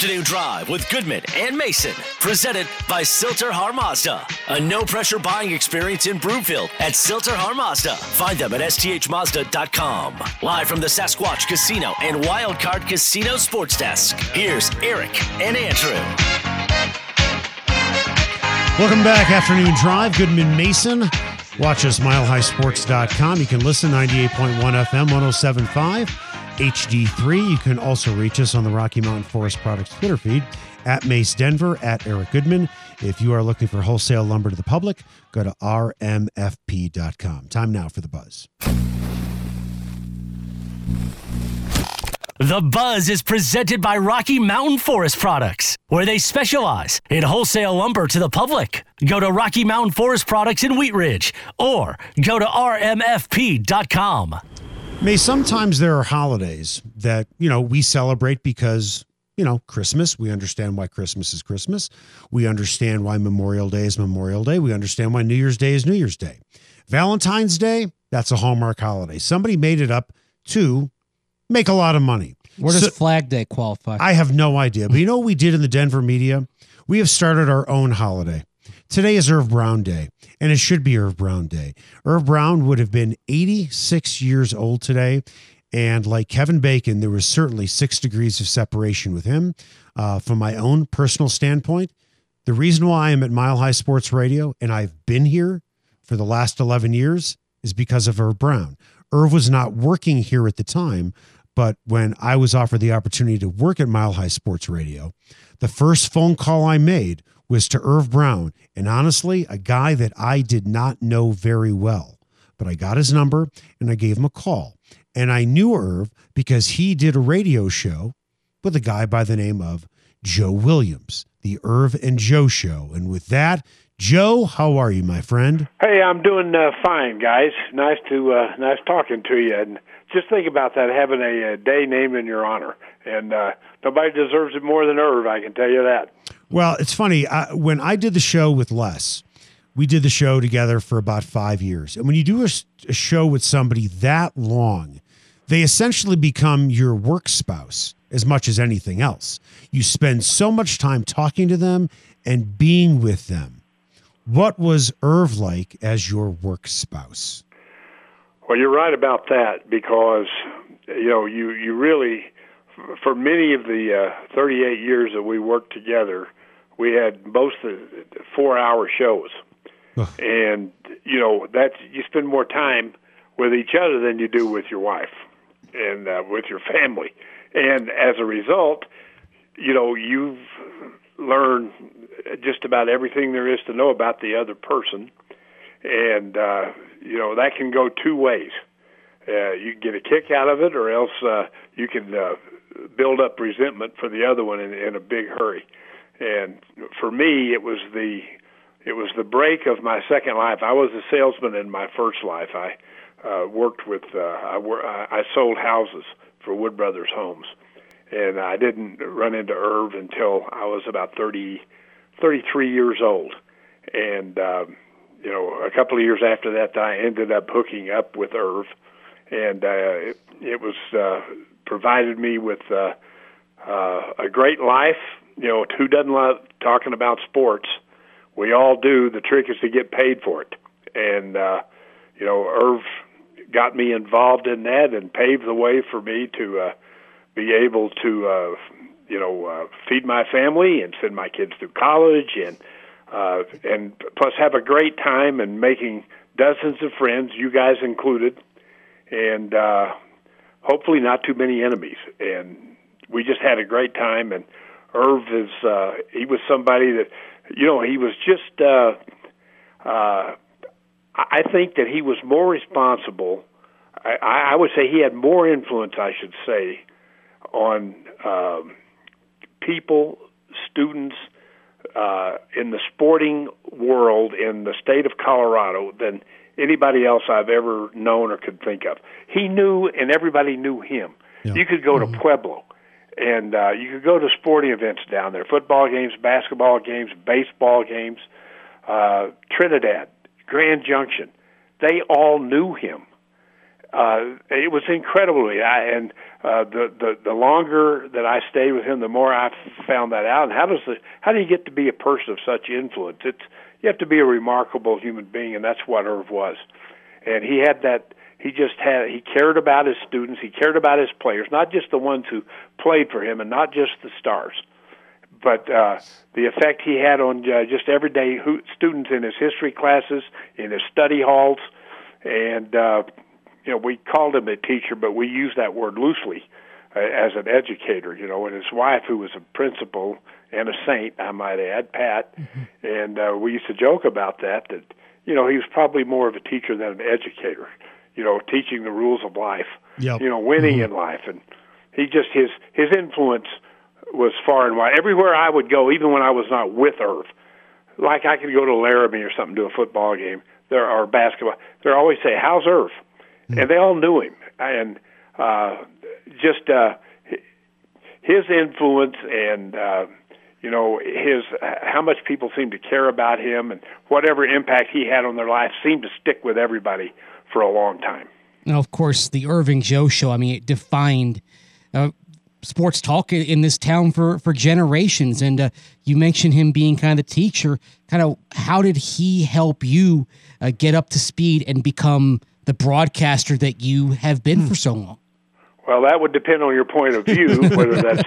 Afternoon Drive with Goodman and Mason, presented by Sill-TerHar Mazda. A no pressure buying experience in Broomfield at Sill-TerHar Mazda. Find them at sthmazda.com. Live from the Sasquatch Casino and Wildcard Casino Sports Desk, here's Eric and Andrew. Welcome back, Afternoon Drive. Goodman Mason. Watch us, milehighsports.com. You can listen 98.1 FM, 1075. HD3. You can also reach us on the Rocky Mountain Forest Products Twitter feed at Mace Denver, at Eric Goodman. If you are looking for wholesale lumber to the public, go to rmfp.com. Time now for the buzz. The Buzz is presented by Rocky Mountain Forest Products, where they specialize in wholesale lumber to the public. Go to Rocky Mountain Forest Products in Wheat Ridge or go to rmfp.com. May sometimes there are holidays that, you know, we celebrate because, you know, Christmas, we understand why Christmas is Christmas. We understand why Memorial Day is Memorial Day. We understand why New Year's Day is New Year's Day. Valentine's Day, that's a Hallmark holiday. Somebody made it up to make a lot of money. Where does So- Flag Day qualify? I have no idea. But you know what we did in the Denver media? We have started our own holiday. Today is Irv Brown Day, and it should be Irv Brown Day. Irv Brown would have been 86 years old today. And like Kevin Bacon, there was certainly six degrees of separation with him. Uh, from my own personal standpoint, the reason why I am at Mile High Sports Radio and I've been here for the last 11 years is because of Irv Brown. Irv was not working here at the time, but when I was offered the opportunity to work at Mile High Sports Radio, the first phone call I made was to Irv Brown. And honestly, a guy that I did not know very well. But I got his number and I gave him a call. And I knew Irv because he did a radio show with a guy by the name of Joe Williams, the Irv and Joe show. And with that, Joe, how are you, my friend? Hey, I'm doing uh, fine, guys. Nice to uh, nice talking to you. And just think about that having a, a day named in your honor. And uh, nobody deserves it more than Irv. I can tell you that. Well, it's funny. I, when I did the show with Les, we did the show together for about five years. And when you do a show with somebody that long, they essentially become your work spouse as much as anything else. You spend so much time talking to them and being with them. What was Irv like as your work spouse? Well, you're right about that because you know you you really for many of the uh, 38 years that we worked together, we had most of the four-hour shows, and you know that's you spend more time with each other than you do with your wife and uh, with your family, and as a result, you know you've learned just about everything there is to know about the other person and uh, you know that can go two ways. Uh, you can get a kick out of it, or else uh, you can uh, build up resentment for the other one in, in a big hurry. And for me, it was the it was the break of my second life. I was a salesman in my first life. I uh, worked with uh, I, wor- I sold houses for Wood Brothers Homes, and I didn't run into Irv until I was about thirty thirty three years old, and. Um, you know, a couple of years after that, I ended up hooking up with Irv, and uh, it, it was uh, provided me with uh, uh, a great life. You know, who doesn't love talking about sports? We all do. The trick is to get paid for it, and uh, you know, Irv got me involved in that and paved the way for me to uh, be able to, uh, you know, uh, feed my family and send my kids through college and uh, and plus have a great time and making dozens of friends, you guys included, and uh, hopefully not too many enemies. And we just had a great time. And Irv is uh, he was somebody that you know he was just. Uh, uh, I think that he was more responsible. I, I would say he had more influence, I should say, on um, people, students, uh, in the sporting world in the state of Colorado than anybody else I've ever known or could think of. He knew, and everybody knew him. Yeah. You could go to Pueblo, and uh, you could go to sporting events down there: football games, basketball games, baseball games. Uh, Trinidad, Grand Junction, they all knew him. Uh, it was incredible, I, and uh, the the the longer that I stayed with him, the more I found that out. And how does the how do you get to be a person of such influence? It's you have to be a remarkable human being, and that's what Irv was. And he had that. He just had. He cared about his students. He cared about his players, not just the ones who played for him, and not just the stars, but uh, the effect he had on uh, just everyday ho- students in his history classes, in his study halls, and uh, you know we called him a teacher, but we use that word loosely uh, as an educator. You know, and his wife, who was a principal and a saint, I might add, Pat, mm-hmm. and uh, we used to joke about that. That you know he was probably more of a teacher than an educator. You know, teaching the rules of life. Yep. You know, winning mm-hmm. in life, and he just his his influence was far and wide. Everywhere I would go, even when I was not with Irv, like I could go to Laramie or something, to a football game, there or basketball. They always say, "How's Irv?" Mm-hmm. and they all knew him, and uh, just uh, his influence and uh, you know his how much people seem to care about him and whatever impact he had on their life seemed to stick with everybody for a long time. Now, of course, the Irv and Joe show. I mean, it defined. Uh, sports talk in this town for for generations and uh, you mentioned him being kind of the teacher kind of how did he help you uh, get up to speed and become the broadcaster that you have been for so long well, that would depend on your point of view, whether that's.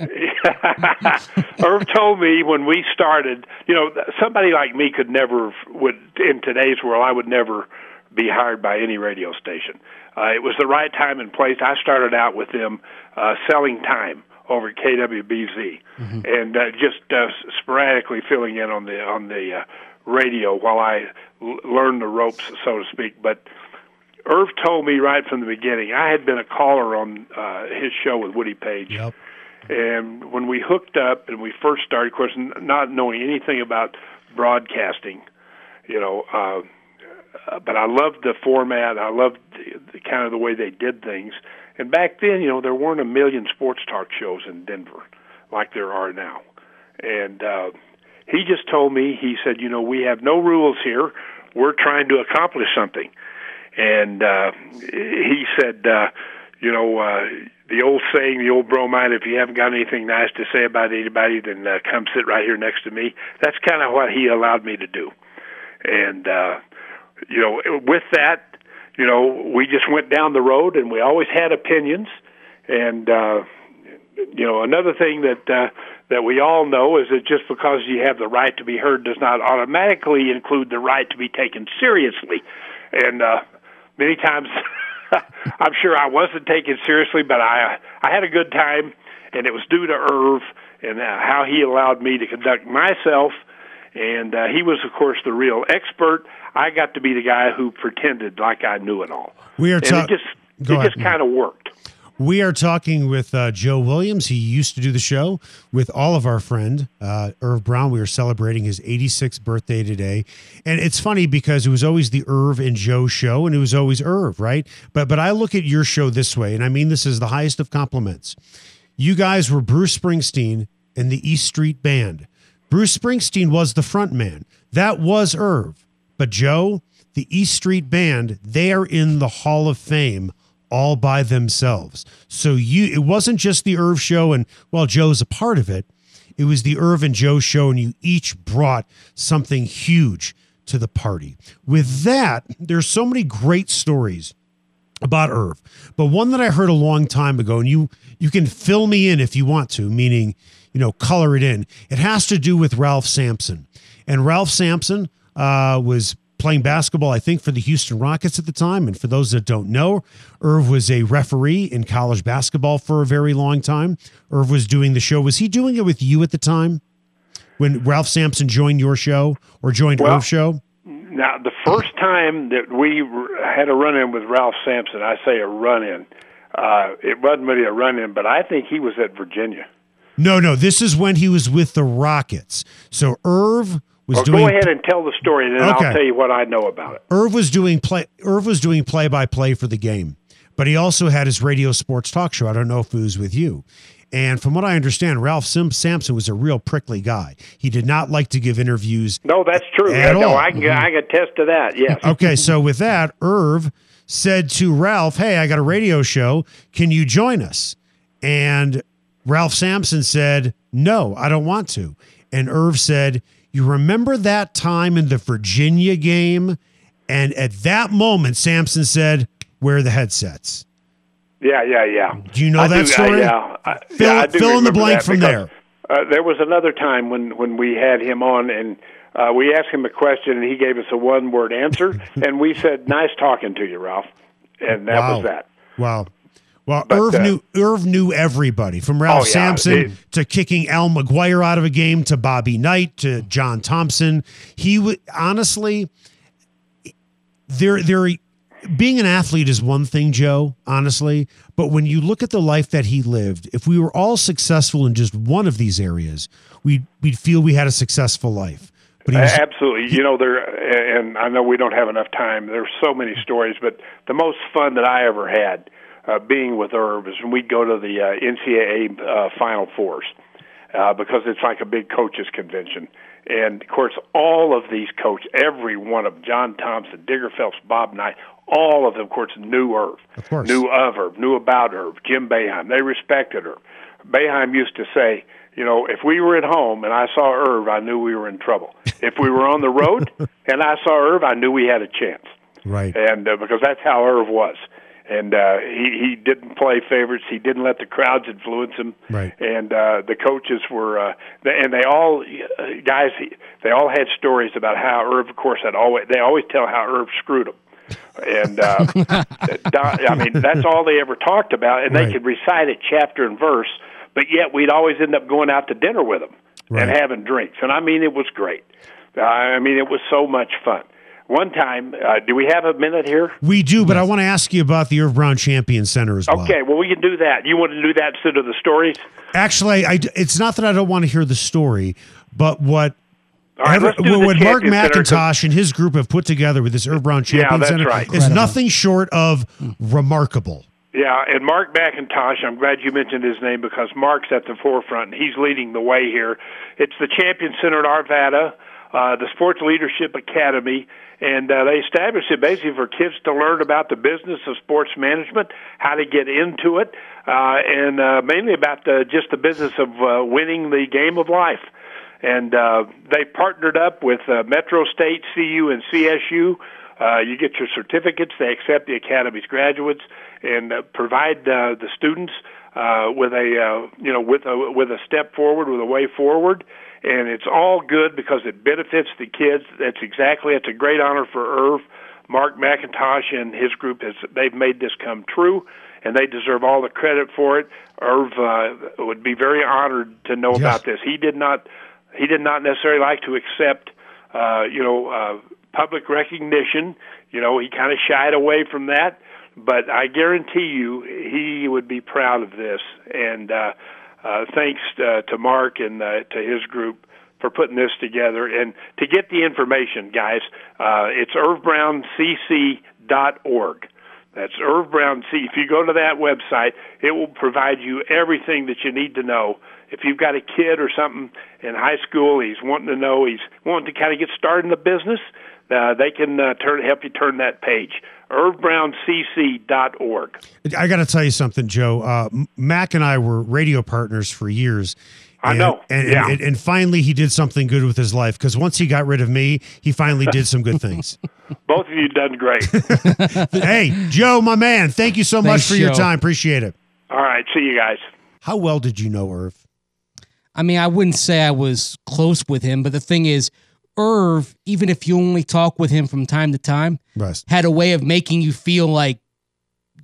Irv told me when we started, you know, somebody like me could never would in today's world. I would never be hired by any radio station. Uh, it was the right time and place. I started out with them uh, selling time over at KWBZ, mm-hmm. and uh, just uh, sporadically filling in on the on the uh, radio while I l- learned the ropes, so to speak. But Irv told me right from the beginning. I had been a caller on uh, his show with Woody Paige. Yep. And when we hooked up and we first started, of course, not knowing anything about broadcasting, you know, uh, but I loved the format. I loved the, the kind of the way they did things. And back then, you know, there weren't a million sports talk shows in Denver like there are now. And uh, he just told me, he said, you know, we have no rules here. We're trying to accomplish something and uh, he said, uh, you know, uh, the old saying, the old bromide, if you haven't got anything nice to say about anybody, then uh, come sit right here next to me. That's kind of what he allowed me to do. And, uh, you know, with that, you know, we just went down the road and we always had opinions. And, uh, you know, another thing that, uh, that we all know is that just because you have the right to be heard does not automatically include the right to be taken seriously. And, uh, many times I'm sure I wasn't taken seriously, but I I had a good time, and it was due to Irv and uh, how he allowed me to conduct myself. And uh, he was, of course, the real expert. I got to be the guy who pretended like I knew it all. We are ta- it just it just kind of worked. We are talking with uh, Joe Williams. He used to do the show with all of our friend uh, Irv Brown. We are celebrating his 86th birthday today, and it's funny because it was always the Irv and Joe show, and it was always Irv, right? But but I look at your show this way, and I mean this is the highest of compliments. You guys were Bruce Springsteen and the East Street Band. Bruce Springsteen was the front man. That was Irv. But Joe, the East Street Band, they are in the Hall of Fame all by themselves. So you it wasn't just the Irv show and well Joe's a part of it. It was the Irv and Joe show and you each brought something huge to the party. With that, there's so many great stories about Irv. But one that I heard a long time ago and you you can fill me in if you want to, meaning, you know, color it in. It has to do with Ralph Sampson. And Ralph Sampson uh, was playing basketball, I think, for the Houston Rockets at the time. And for those that don't know, Irv was a referee in college basketball for a very long time. Irv was doing the show. Was he doing it with you at the time when Ralph Sampson joined your show or joined well, Irv's show? Now, the first time that we had a run in with Ralph Sampson, I say a run in, uh, it wasn't really a run in, but I think he was at Virginia. No, no, this is when he was with the Rockets. So Irv was well, doing. Go ahead and tell the story, and then okay. I'll tell you what I know about it. Irv was doing play. Irv was doing play by play for the game, but he also had his radio sports talk show. I don't know if it was with you, And from what I understand, Ralph Sim- Sampson was a real prickly guy. He did not like to give interviews. No, that's true. At no, all. I can I can attest to that. Yes. Okay, so with that, Irv said to Ralph, Hey, I got a radio show. Can you join us? And Ralph Sampson said, No, I don't want to. And Irv said, You remember that time in the Virginia game? And at that moment, Sampson said, Wear the headsets. Yeah, yeah, yeah. Do you know I that do, story? I, yeah, I, Fill- yeah, fill in the blank from because, there. Uh, there was another time when when we had him on, and uh, we asked him a question, and he gave us a one word answer, and we said, "Nice talking to you, Ralph," and that Wow. was that. Wow. Well, But, Irv uh, knew Irv knew everybody from Ralph Oh, yeah. Sampson It- to kicking Al McGuire out of a game to Bobby Knight to John Thompson. He would honestly, there, there, being an athlete is one thing, Joe. Honestly, but when you look at the life that he lived, if we were all successful in just one of these areas, we'd we'd feel we had a successful life. But was, Absolutely. You know, there, and I know we don't have enough time. There's so many stories, but the most fun that I ever had uh, being with Irv is when we'd go to the uh, NCAA uh, Final Fours uh, because it's like a big coaches convention. And of course, all of these coaches, every one of John Thompson, Digger Phelps, Bob Knight, all of them, of course, knew Irv, Of course. knew of Irv, knew about Irv. Jim Boeheim, they respected Irv. Boeheim used to say, you know, if we were at home and I saw Irv, I knew we were in trouble. If we were on the road and I saw Irv, I knew we had a chance right. and uh, because that's how Irv was. And uh, he he didn't play favorites. He didn't let the crowds influence him. Right. And uh, the coaches were, uh, they- and they all uh, guys. He, they all had stories about how Irv, of course, had always. They always tell how Irv screwed them. And uh, Don- I mean, that's all they ever talked about, and Right. they could recite it chapter and verse. But yet, we'd always end up going out to dinner with them Right. and having drinks. And I mean, it was great. I mean, it was so much fun. One time, uh, do we have a minute here? We do, but I want to ask you about the Irv Brown Champion Center as well. Okay, well, we can do that. You want to do that instead of the stories? Actually, I, it's not that I don't want to hear the story, but what All right, ever- let's do the what Mark Champion Center, 'cause- McIntosh and his group have put together with this Irv Brown Champion that's Center right. is Incredible. nothing short of remarkable. Yeah, and Mark McIntosh, I'm glad you mentioned his name because Mark's at the forefront and he's leading the way here. It's the Champion Center at Arvada, uh, the Sports Leadership Academy, and uh, they established it basically for kids to learn about the business of sports management, how to get into it, uh, and uh, mainly about the, just the business of uh, winning the game of life. And uh, they partnered up with uh, Metro State, CU, and CSU. Uh, you get your certificates. They accept the academy's graduates and uh, provide uh, the students uh, with a uh, you know with a with a step forward, with a way forward. And it's all good because it benefits the kids. That's exactly. It's a great honor for Irv, Mark McIntosh, and his group. Has they've made this come true, and they deserve all the credit for it. Irv uh, would be very honored to know Yes. about this. He did not he did not necessarily like to accept, uh, you know, uh, public recognition. You know, he kind of shied away from that. But I guarantee you, he would be proud of this. And uh, uh, thanks uh, to Mark and uh, to his group for putting this together. And to get the information, guys, uh, it's irvbrowncc.org. That's Irv Brown C. If you go to that website, it will provide you everything that you need to know. If you've got a kid or something in high school, he's wanting to know, he's wanting to kind of get started in the business, uh, they can uh, turn help you turn that page. IrvBrownCC.org. I got to tell you something, Joe. Uh, Mac and I were radio partners for years. I And- know. And, Yeah. and, and finally, he did something good with his life because once he got rid of me, he finally did some good things. Both of you done great. hey, Joe, my man, thank you so much Thanks, for your time. Appreciate it. All right, see you guys. How well did you know Irv? I mean, I wouldn't say I was close with him, but the thing is, Irv, even if you only talk with him from time to time, Russ, had a way of making you feel like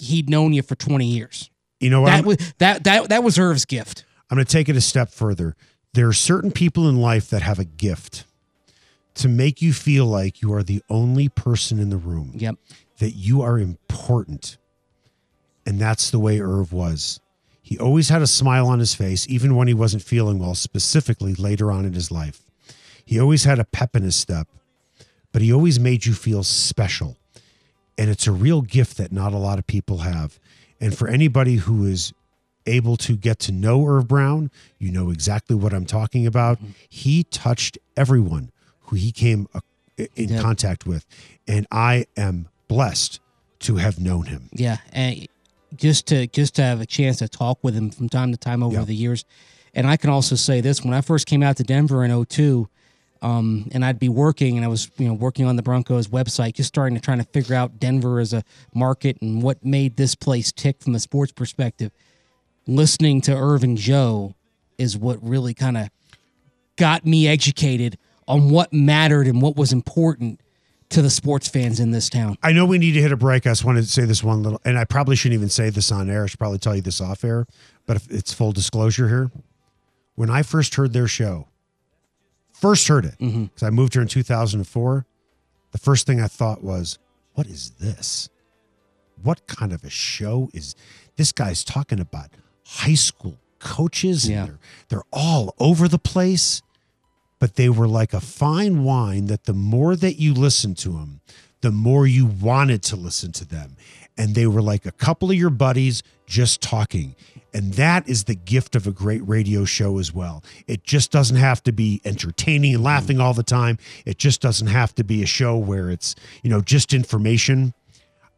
he'd known you for 20 years. you know what? That I'm, was that that that was Irv's gift. I'm going to take it a step further. There are certain people in life that have a gift to make you feel like you are the only person in the room. Yep. that you are important. And that's the way Irv was. He always had a smile on his face, even when he wasn't feeling well, specifically later on in his life. He always had a pep in his step, but he always made you feel special. And it's a real gift that not a lot of people have. And for anybody who is able to get to know Irv Brown, you know exactly what I'm talking about. He touched everyone who he came uh, in did. contact with, and I am blessed to have known him. Yeah, and just to just to have a chance to talk with him from time to time over Yeah. the years. And I can also say this: when I first came out to Denver in 02, um, and I'd be working, and I was you know working on the Broncos website, just starting to trying to figure out Denver as a market and what made this place tick from a sports perspective. Listening to Irv and Joe is what really kind of got me educated on what mattered and what was important to the sports fans in this town. I know we need to hit a break. I just wanted to say this one little, and I probably shouldn't even say this on air. I should probably tell you this off air, but if it's full disclosure here. When I first heard their show, first heard it, mm-hmm. because I moved here in 2004, the first thing I thought was, what is this? What kind of a show is this guy's talking about? High school coaches, and Yeah. they're, they're all over the place but they were like a fine wine that the more that you listened to them, the more you wanted to listen to them. And they were like a couple of your buddies just talking. And that is the gift of a great radio show as well. It just doesn't have to be entertaining and laughing all the time. It just doesn't have to be a show where it's, you know, just information.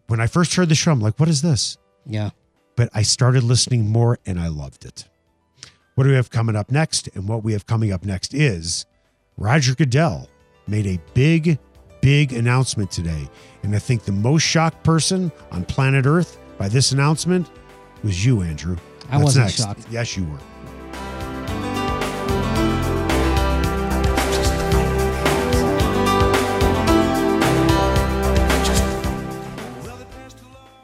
When I first heard the show, I'm like, what is this? Yeah. But I started listening more and I loved it. What do we have coming up next? And what we have coming up next is Roger Goodell made a big, big announcement today. And I think the most shocked person on planet Earth by this announcement was you, Andrew. I That's wasn't next. shocked. Yes, you were.